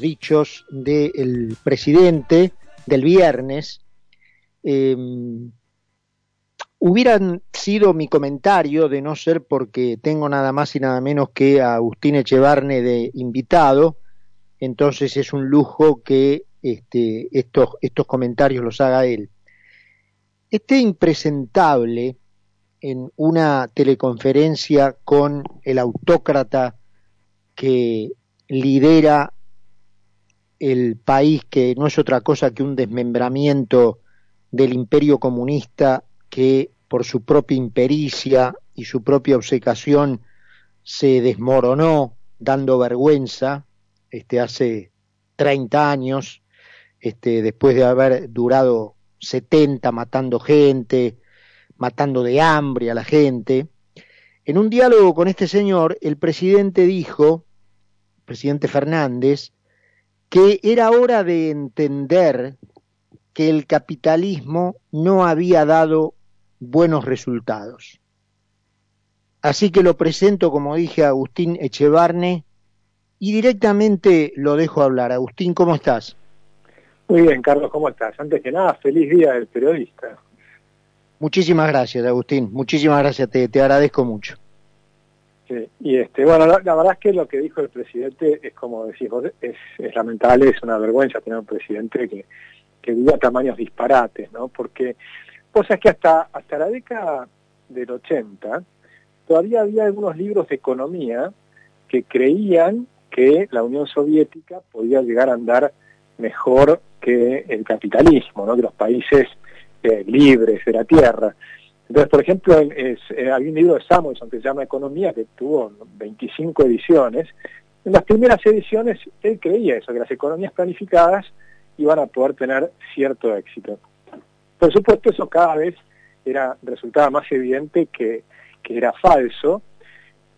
dichos del presidente del viernes, eh, hubieran sido mi comentario de no ser porque tengo nada más y nada menos que a Agustín Echevarne de invitado, entonces es un lujo que este, estos, estos comentarios los haga él. Este impresentable en una teleconferencia con el autócrata que lidera el país que no es otra cosa que un desmembramiento del imperio comunista que por su propia impericia y su propia obsecación se desmoronó dando vergüenza este hace 30 años este después de haber durado 70 matando gente, matando de hambre a la gente. En un diálogo con este señor, el presidente dijo, presidente Fernández, que era hora de entender que el capitalismo no había dado buenos resultados. Así que lo presento, como dije, a Agustín Echevarne y directamente lo dejo hablar. Agustín, ¿cómo estás? Muy bien, Carlos, ¿cómo estás? Antes que nada, feliz día del periodista. Muchísimas gracias, Agustín. Muchísimas gracias, te, te agradezco mucho. Sí, y este, bueno, la, verdad es que lo que dijo el presidente es como decís vos, es, lamentable, es una vergüenza tener un presidente que, que diga tamaños disparates, ¿no? Porque Pues es que hasta, hasta la década del 80 todavía había algunos libros de economía que creían que la Unión Soviética podía llegar a andar mejor que el capitalismo, ¿no? que los países eh, libres de la tierra. Entonces, por ejemplo, es, eh, hay un libro de Samuelson que se llama Economía, que tuvo 25 ediciones. En las primeras ediciones él creía eso, que las economías planificadas iban a poder tener cierto éxito. Por supuesto, eso cada vez era resultaba más evidente que, que era falso,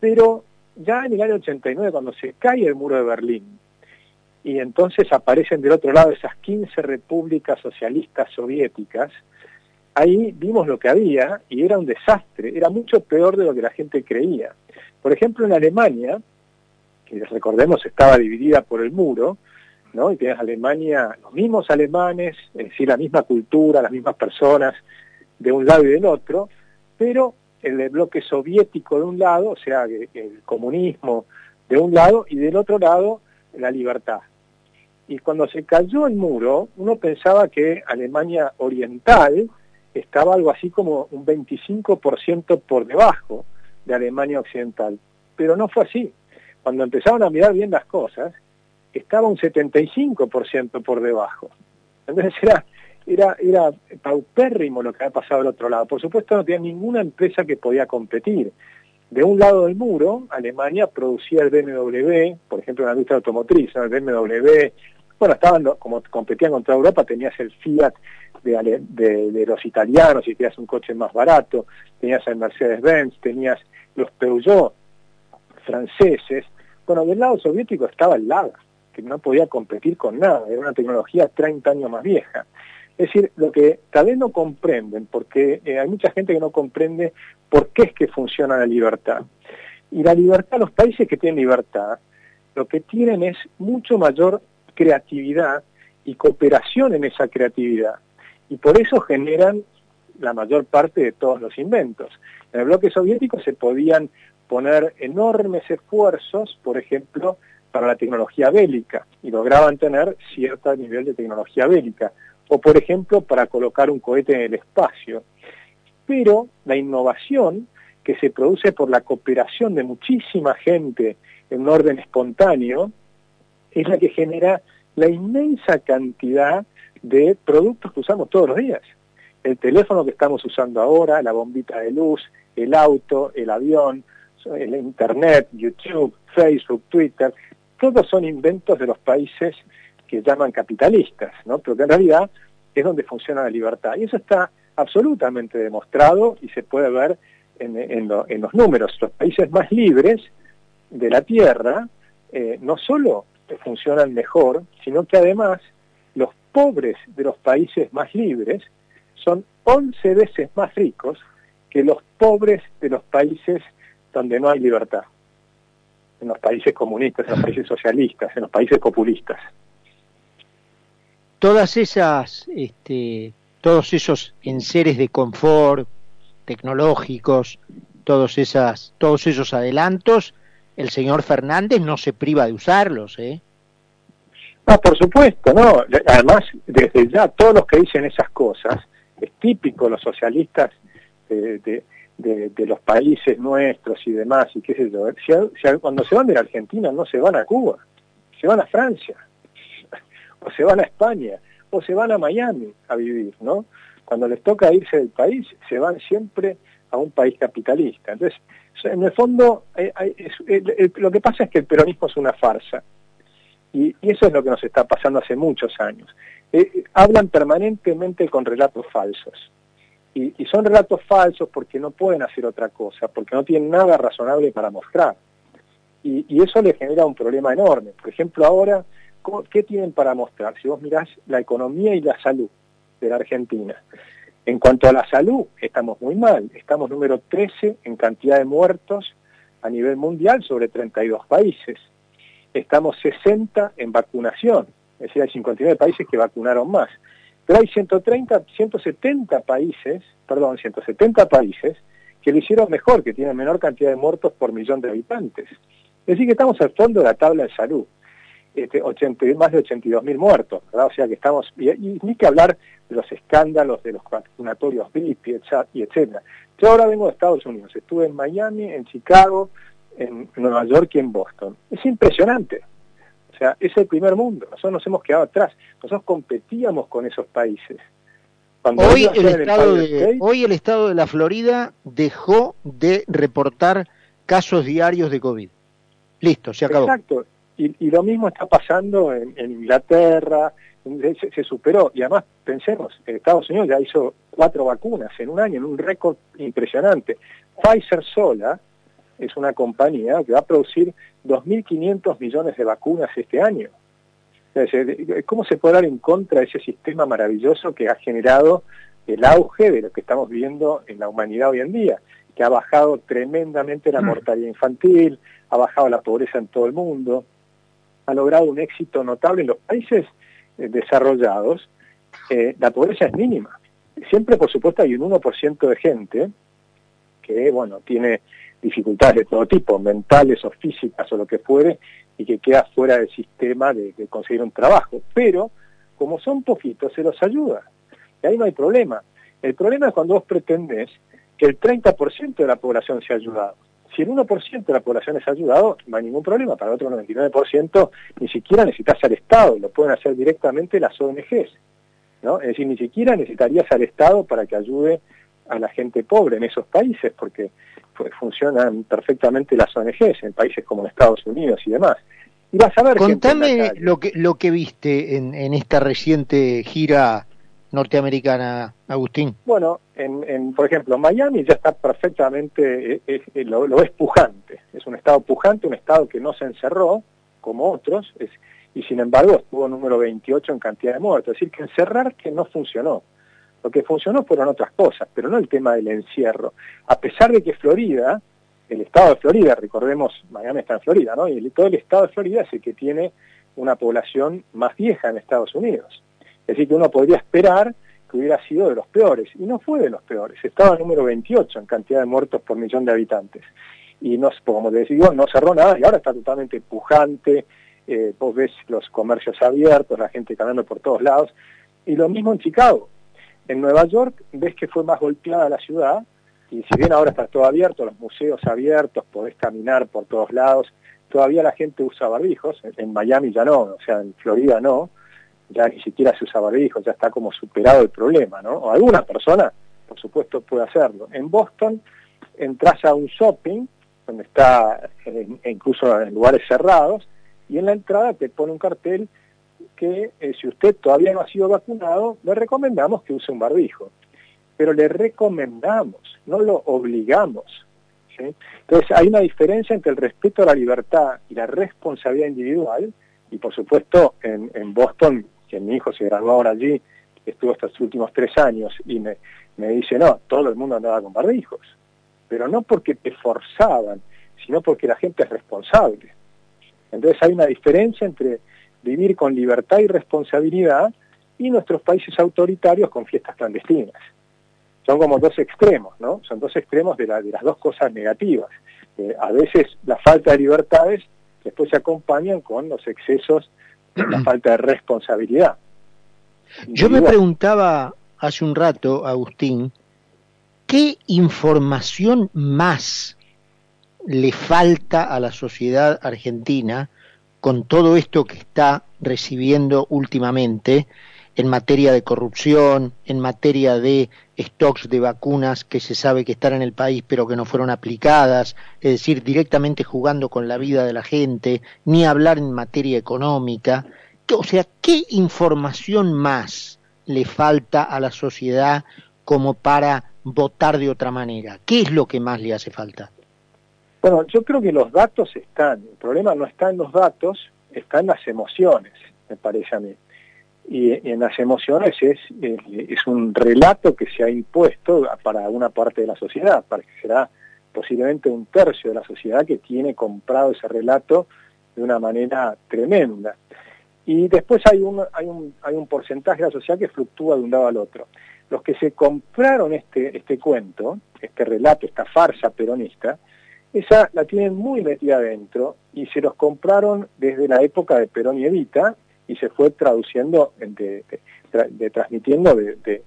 pero ya en el año 89, cuando se cae el muro de Berlín, y entonces aparecen del otro lado esas 15 repúblicas socialistas soviéticas, ahí vimos lo que había y era un desastre, era mucho peor de lo que la gente creía. Por ejemplo, en Alemania, que recordemos estaba dividida por el muro, y tienes Alemania, los mismos alemanes, es decir, la misma cultura, las mismas personas de un lado y del otro, pero el bloque soviético de un lado, o sea, el comunismo de un lado, y del otro lado la libertad. Y cuando se cayó el muro, uno pensaba que Alemania Oriental, estaba algo así como un 25% por debajo de Alemania Occidental. Pero no fue así. Cuando empezaron a mirar bien las cosas, estaba un 75% por debajo. Entonces era, era, era paupérrimo lo que había pasado al otro lado. Por supuesto no tenía ninguna empresa que podía competir. De un lado del muro, Alemania producía el BMW, por ejemplo, en la industria automotriz, el BMW, bueno, estaban, como competían contra Europa, tenías el Fiat de, los italianos y tenías un coche más barato, tenías el Mercedes-Benz, tenías los Peugeot franceses. Bueno, del lado soviético estaba el Lada, que no podía competir con nada, era una tecnología 30 años más vieja. Es decir, lo que tal vez no comprenden, porque eh, hay mucha gente que no comprende por qué es que funciona la libertad. Y la libertad, los países que tienen libertad, lo que tienen es mucho mayor creatividad y cooperación en esa creatividad y por eso generan la mayor parte de todos los inventos. En el bloque soviético se podían poner enormes esfuerzos, por ejemplo, para la tecnología bélica, y lograban tener cierto nivel de tecnología bélica, o por ejemplo, para colocar un cohete en el espacio. Pero la innovación que se produce por la cooperación de muchísima gente en un orden espontáneo, es la que genera la inmensa cantidad de productos que usamos todos los días. El teléfono que estamos usando ahora, la bombita de luz, el auto, el avión, el internet, YouTube, Facebook, Twitter, todos son inventos de los países que llaman capitalistas, ¿no? pero que en realidad es donde funciona la libertad. Y eso está absolutamente demostrado y se puede ver en, en, los números. Los países más libres de la Tierra eh, no solo funcionan mejor, sino que además pobres de los países más libres son 11 veces más ricos que los pobres de los países donde no hay libertad. en los países comunistas, en los países socialistas, en los países populistas. Todas esas, este, todos esos enseres de confort tecnológicos, todos esas, todos esos adelantos, el señor Fernández no se priva de usarlos, ¿eh? No, por supuesto, no. Además, desde ya todos los que dicen esas cosas, es típico los socialistas de, de, los países nuestros y demás, y qué sé yo, cuando se van de la Argentina no se van a Cuba, se van a Francia, o se van a España, o se van a Miami a vivir, ¿no? Cuando les toca irse del país, se van siempre a un país capitalista. Entonces, en el fondo, eh, lo que pasa es que el peronismo es una farsa. Y, eso es lo que nos está pasando hace muchos años. Eh, hablan permanentemente con relatos falsos. Y, son relatos falsos porque no pueden hacer otra cosa, porque no tienen nada razonable para mostrar. Y, eso les genera un problema enorme. Por ejemplo, ahora, ¿qué tienen para mostrar? Si vos mirás la economía y la salud de la Argentina. En cuanto a la salud, estamos muy mal. Estamos número 13 en cantidad de muertos a nivel mundial sobre 32 países. Estamos 60 en vacunación, es decir, hay 59 países que vacunaron más. Pero hay 130, 170 países, perdón, 170 países que lo hicieron mejor, que tienen menor cantidad de muertos por millón de habitantes. Es decir, que estamos al fondo de la tabla de salud. Este, 80, más de 82 mil muertos, ¿verdad? O sea que estamos, y, ni que hablar de los escándalos de los vacunatorios VIP y etcétera. Yo ahora vengo de Estados Unidos, estuve en Miami, en Chicago, en Nueva York y en Boston. Es impresionante es el primer mundo. Nosotros nos hemos quedado atrás. Nosotros competíamos con esos países. hoy el, estado de, hoy el estado de la Florida dejó de reportar casos diarios de COVID. Listo, se acabó. Exacto. Y, lo mismo está pasando en, Inglaterra, se, se, superó. Y además, pensemos, Estados Unidos ya hizo cuatro vacunas en un año, en un récord impresionante. Pfizer sola es una compañía que va a producir 2.500 millones de vacunas este año. ¿Cómo se puede dar en contra de ese sistema maravilloso que ha generado el auge de lo que estamos viendo en la humanidad hoy en día? Que ha bajado tremendamente la mm. mortalidad infantil, ha bajado la pobreza en todo el mundo, ha logrado un éxito notable en los países eh, desarrollados. Eh, la pobreza es mínima. Siempre, por supuesto, hay un 1% de gente que, bueno, tiene dificultades de todo tipo, mentales o físicas o lo que fuere, y que queda fuera del sistema de, conseguir un trabajo. Pero, como son poquitos, se los ayuda. Y ahí no hay problema. El problema es cuando vos pretendés que el 30% de la población sea ayudado. Si el 1% de la población es ayudado, no hay ningún problema. Para el otro 99% ni siquiera necesitas al Estado, lo pueden hacer directamente las ONGs. ¿no? Es decir, ni siquiera necesitarías al Estado para que ayude a la gente pobre en esos países, porque pues, funcionan perfectamente las ONGs en países como en Estados Unidos y demás. Y vas a ver Contame lo que, lo que viste en, en esta reciente gira norteamericana, Agustín. Bueno, en, en, por ejemplo, Miami ya está perfectamente, eh, eh, lo, lo, es pujante, es un estado pujante, un estado que no se encerró como otros, es, y sin embargo estuvo número 28 en cantidad de muertos, es decir, que encerrar que no funcionó. Lo que funcionó fueron otras cosas, pero no el tema del encierro. A pesar de que Florida, el estado de Florida, recordemos, Miami está en Florida, ¿no? Y todo el estado de Florida es el que tiene una población más vieja en Estados Unidos. Es decir, que uno podría esperar que hubiera sido de los peores, y no fue de los peores, estaba número 28 en cantidad de muertos por millón de habitantes. Y no, cerró nada, y ahora está totalmente pujante, eh, vos ves los comercios abiertos, la gente caminando por todos lados, y lo mismo en Chicago. En Nueva York ves que fue más golpeada la ciudad, y si bien ahora está todo abierto, los museos abiertos, podés caminar por todos lados, todavía la gente usa barbijos, en Miami ya no, o sea, en Florida no, ya ni siquiera se usa barbijos, ya está como superado el problema, ¿no? O alguna persona, por supuesto, puede hacerlo. En Boston entras a un shopping, donde está incluso en lugares cerrados, y en la entrada te pone un cartel que eh, si usted todavía no ha sido vacunado, le recomendamos que use un barbijo. Pero le recomendamos, no lo obligamos. Entonces hay una diferencia entre el respeto a la libertad y la responsabilidad individual, y por supuesto en, Boston, que mi hijo se graduó ahora allí, estuvo estos últimos tres años, y me, me dice, no, todo el mundo andaba con barbijos, pero no porque te forzaban, sino porque la gente es responsable. Entonces hay una diferencia entre vivir con libertad y responsabilidad y nuestros países autoritarios con fiestas clandestinas. Son como dos extremos, ¿no? Son dos extremos de, las dos cosas negativas. Eh, a veces la falta de libertades después se acompañan con los excesos de la falta de responsabilidad. Yo me preguntaba hace un rato, Agustín, ¿qué información más le falta a la sociedad argentina con todo esto que está recibiendo últimamente en materia de corrupción, en materia de stocks de vacunas que se sabe que están en el país pero que no fueron aplicadas, es decir, directamente jugando con la vida de la gente, ni hablar en materia económica. O sea, ¿qué información más le falta a la sociedad como para votar de otra manera? ¿Qué es lo que más le hace falta? Bueno, yo creo que los datos están, el problema no está en los datos, está en las emociones, me parece a mí. Y en las emociones es, es, un relato que se ha impuesto para una parte de la sociedad, para que será posiblemente un tercio de la sociedad que tiene comprado ese relato de una manera tremenda. Y después hay un porcentaje de la sociedad que fluctúa de un lado al otro. Los que se compraron este, este cuento, este relato, esta farsa peronista, esa la tienen muy metida adentro y se los compraron desde la época de Perón y Evita y se fue traduciendo, de, transmitiendo de,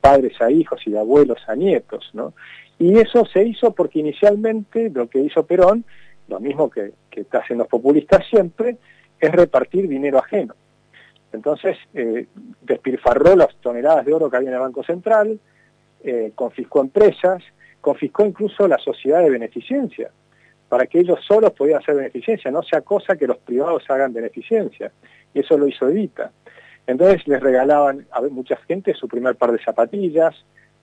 padres a hijos y de abuelos a nietos, ¿no? Y eso se hizo porque inicialmente lo que hizo Perón, lo mismo que, que hacen los populistas siempre, es repartir dinero ajeno. Entonces, eh, despilfarró las toneladas de oro que había en el Banco Central, eh, confiscó empresas, confiscó incluso la sociedad de beneficencia, para que ellos solos podían hacer beneficencia, no sea cosa que los privados hagan beneficencia. Y eso lo hizo Evita. Entonces les regalaban a mucha gente su primer par de zapatillas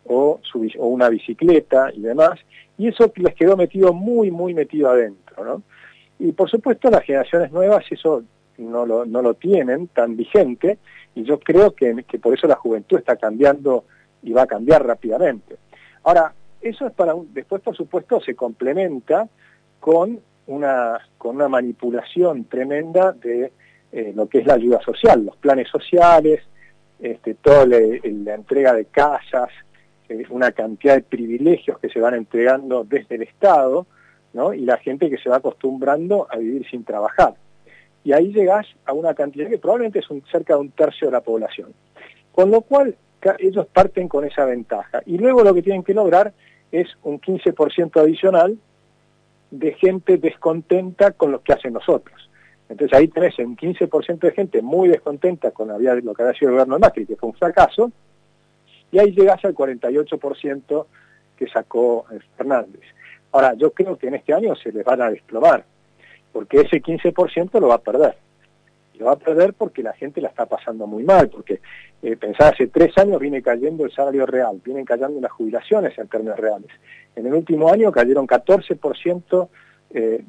o, su, una bicicleta y demás, y eso les quedó metido muy, muy metido adentro. Y por supuesto las generaciones nuevas eso no lo, no lo tienen tan vigente, y yo creo que, que por eso la juventud está cambiando y va a cambiar rápidamente. Ahora, eso es para un, después por supuesto se complementa con una, con una manipulación tremenda de eh, lo que es la ayuda social, los planes sociales, este, toda la, entrega de casas, eh, una cantidad de privilegios que se van entregando desde el Estado, ¿no? y la gente que se va acostumbrando a vivir sin trabajar. Y ahí llegás a una cantidad que probablemente es un, cerca de un tercio de la población. Con lo cual ellos parten con esa ventaja. Y luego lo que tienen que lograr es un 15% adicional de gente descontenta con lo que hacen nosotros. Entonces ahí tenés un 15% de gente muy descontenta con lo que había sido el gobierno de Macri, que fue un fracaso, y ahí llegás al 48% que sacó eh, Fernández. Ahora, yo creo que en este año se les van a desplomar, porque ese 15% lo va a perder lo va a perder porque la gente la está pasando muy mal, porque eh, hace tres años viene cayendo el salario real, vienen cayendo las jubilaciones en términos reales. En el último año cayeron 14% eh,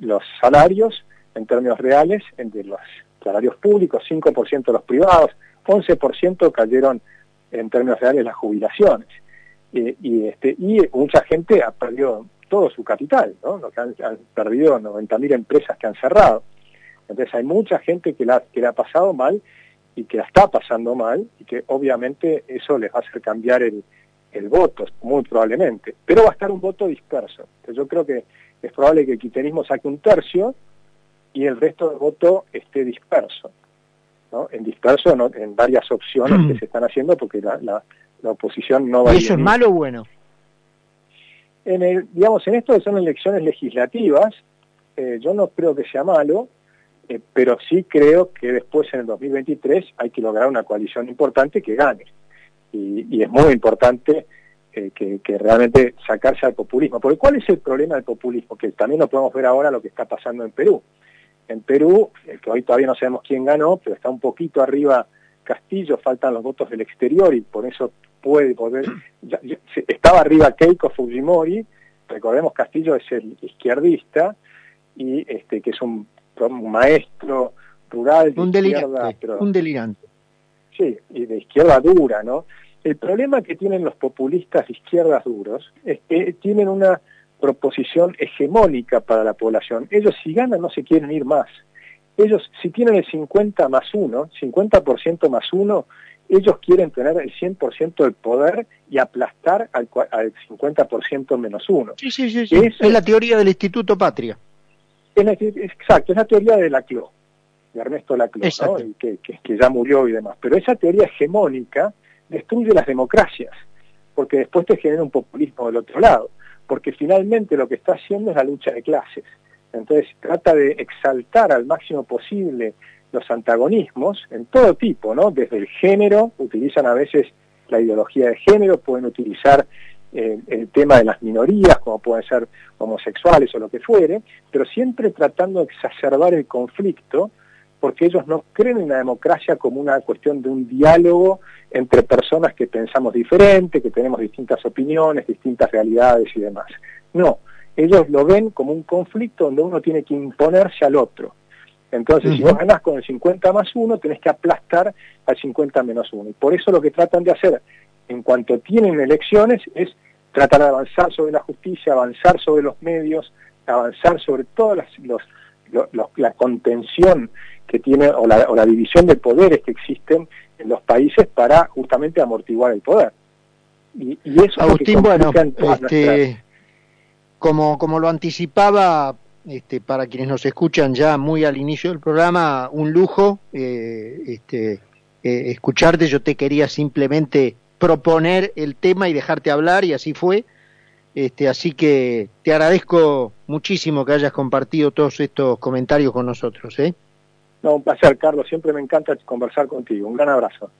los salarios en términos reales entre los salarios públicos, 5% los privados, 11% cayeron en términos reales las jubilaciones. Eh, y, este, y mucha gente ha perdido todo su capital, ¿no? han, han perdido 90.000 empresas que han cerrado. Entonces hay mucha gente que la, que la ha pasado mal y que la está pasando mal y que obviamente eso les va a hacer cambiar el, el voto, muy probablemente. Pero va a estar un voto disperso. Entonces yo creo que es probable que el quiterismo saque un tercio y el resto del voto esté disperso. ¿no? En disperso no, en varias opciones que mm. se están haciendo porque la, la, oposición no va ¿Y eso es malo o bueno? En el, digamos, en esto que son elecciones legislativas, eh, yo no creo que sea malo, eh, pero sí creo que después en el 2023 hay que lograr una coalición importante que gane. Y, es muy importante eh, que, realmente sacarse al populismo. Porque ¿cuál es el problema del populismo? Que también lo podemos ver ahora lo que está pasando en Perú. En Perú, eh, que hoy todavía no sabemos quién ganó, pero está un poquito arriba Castillo, faltan los votos del exterior y por eso puede poder... estaba arriba Keiko Fujimori, recordemos Castillo es el izquierdista, y este que es un un maestro rural de un izquierda, un delirante. Sí, y de izquierda dura, ¿no? El problema que tienen los populistas de izquierdas duros es que tienen una, proposición hegemónica para la población. Ellos si ganan no se quieren ir más. Ellos si tienen el 50 más 1, 50% más 1, ellos quieren tener el 100% del poder y aplastar al, al 50% menos 1. Sí, sí, sí. sí. Es, la teoría del Instituto Patria. Exacto, es la teoría de Laclau, de Ernesto Laclau, ¿no? que, que, que ya murió y demás. Pero esa teoría hegemónica destruye las democracias, porque después te genera un populismo del otro lado, porque finalmente lo que está haciendo es la lucha de clases. Entonces trata de exaltar al máximo posible los antagonismos en todo tipo, ¿no? Desde el género, utilizan a veces la ideología de género, pueden utilizar eh, el tema de las minorías, como pueden ser homosexuales o lo que fuere, pero siempre tratando de exacerbar el conflicto, porque ellos no creen en la democracia como una cuestión de un diálogo entre personas que pensamos diferente, que tenemos distintas opiniones, distintas realidades y demás. No, ellos lo ven como un conflicto donde uno tiene que imponerse al otro. Entonces, si vos ganás con el 50 más 1, tenés que aplastar al 50 menos 1. Y por eso lo que tratan de hacer en cuanto tienen elecciones es tratar de avanzar sobre la justicia, avanzar sobre los medios, avanzar sobre toda los, la contención que tiene o la, o la división de poderes que existen en los países para justamente amortiguar el poder. Y, eso Agustín, bueno, este, como, como lo anticipaba este, para quienes nos escuchan ya muy al inicio del programa, un lujo eh, este, eh, escucharte. Yo te quería simplemente proponer el tema y dejarte hablar y así fue. Este, así que te agradezco muchísimo que hayas compartido todos estos comentarios con nosotros. ¿eh? No, un placer, Carlos. Siempre me encanta conversar contigo. Un gran abrazo.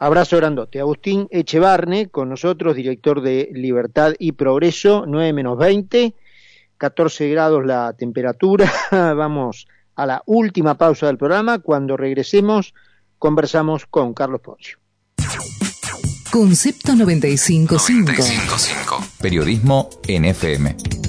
Abrazo grandote. Agustín Echevarne, con nosotros, director de Libertad y Progreso, 9 menos 20. 14 grados la temperatura. Vamos a la última pausa del programa. Cuando regresemos, conversamos con Carlos Poncio. Concepto 955. 955. Periodismo NFM.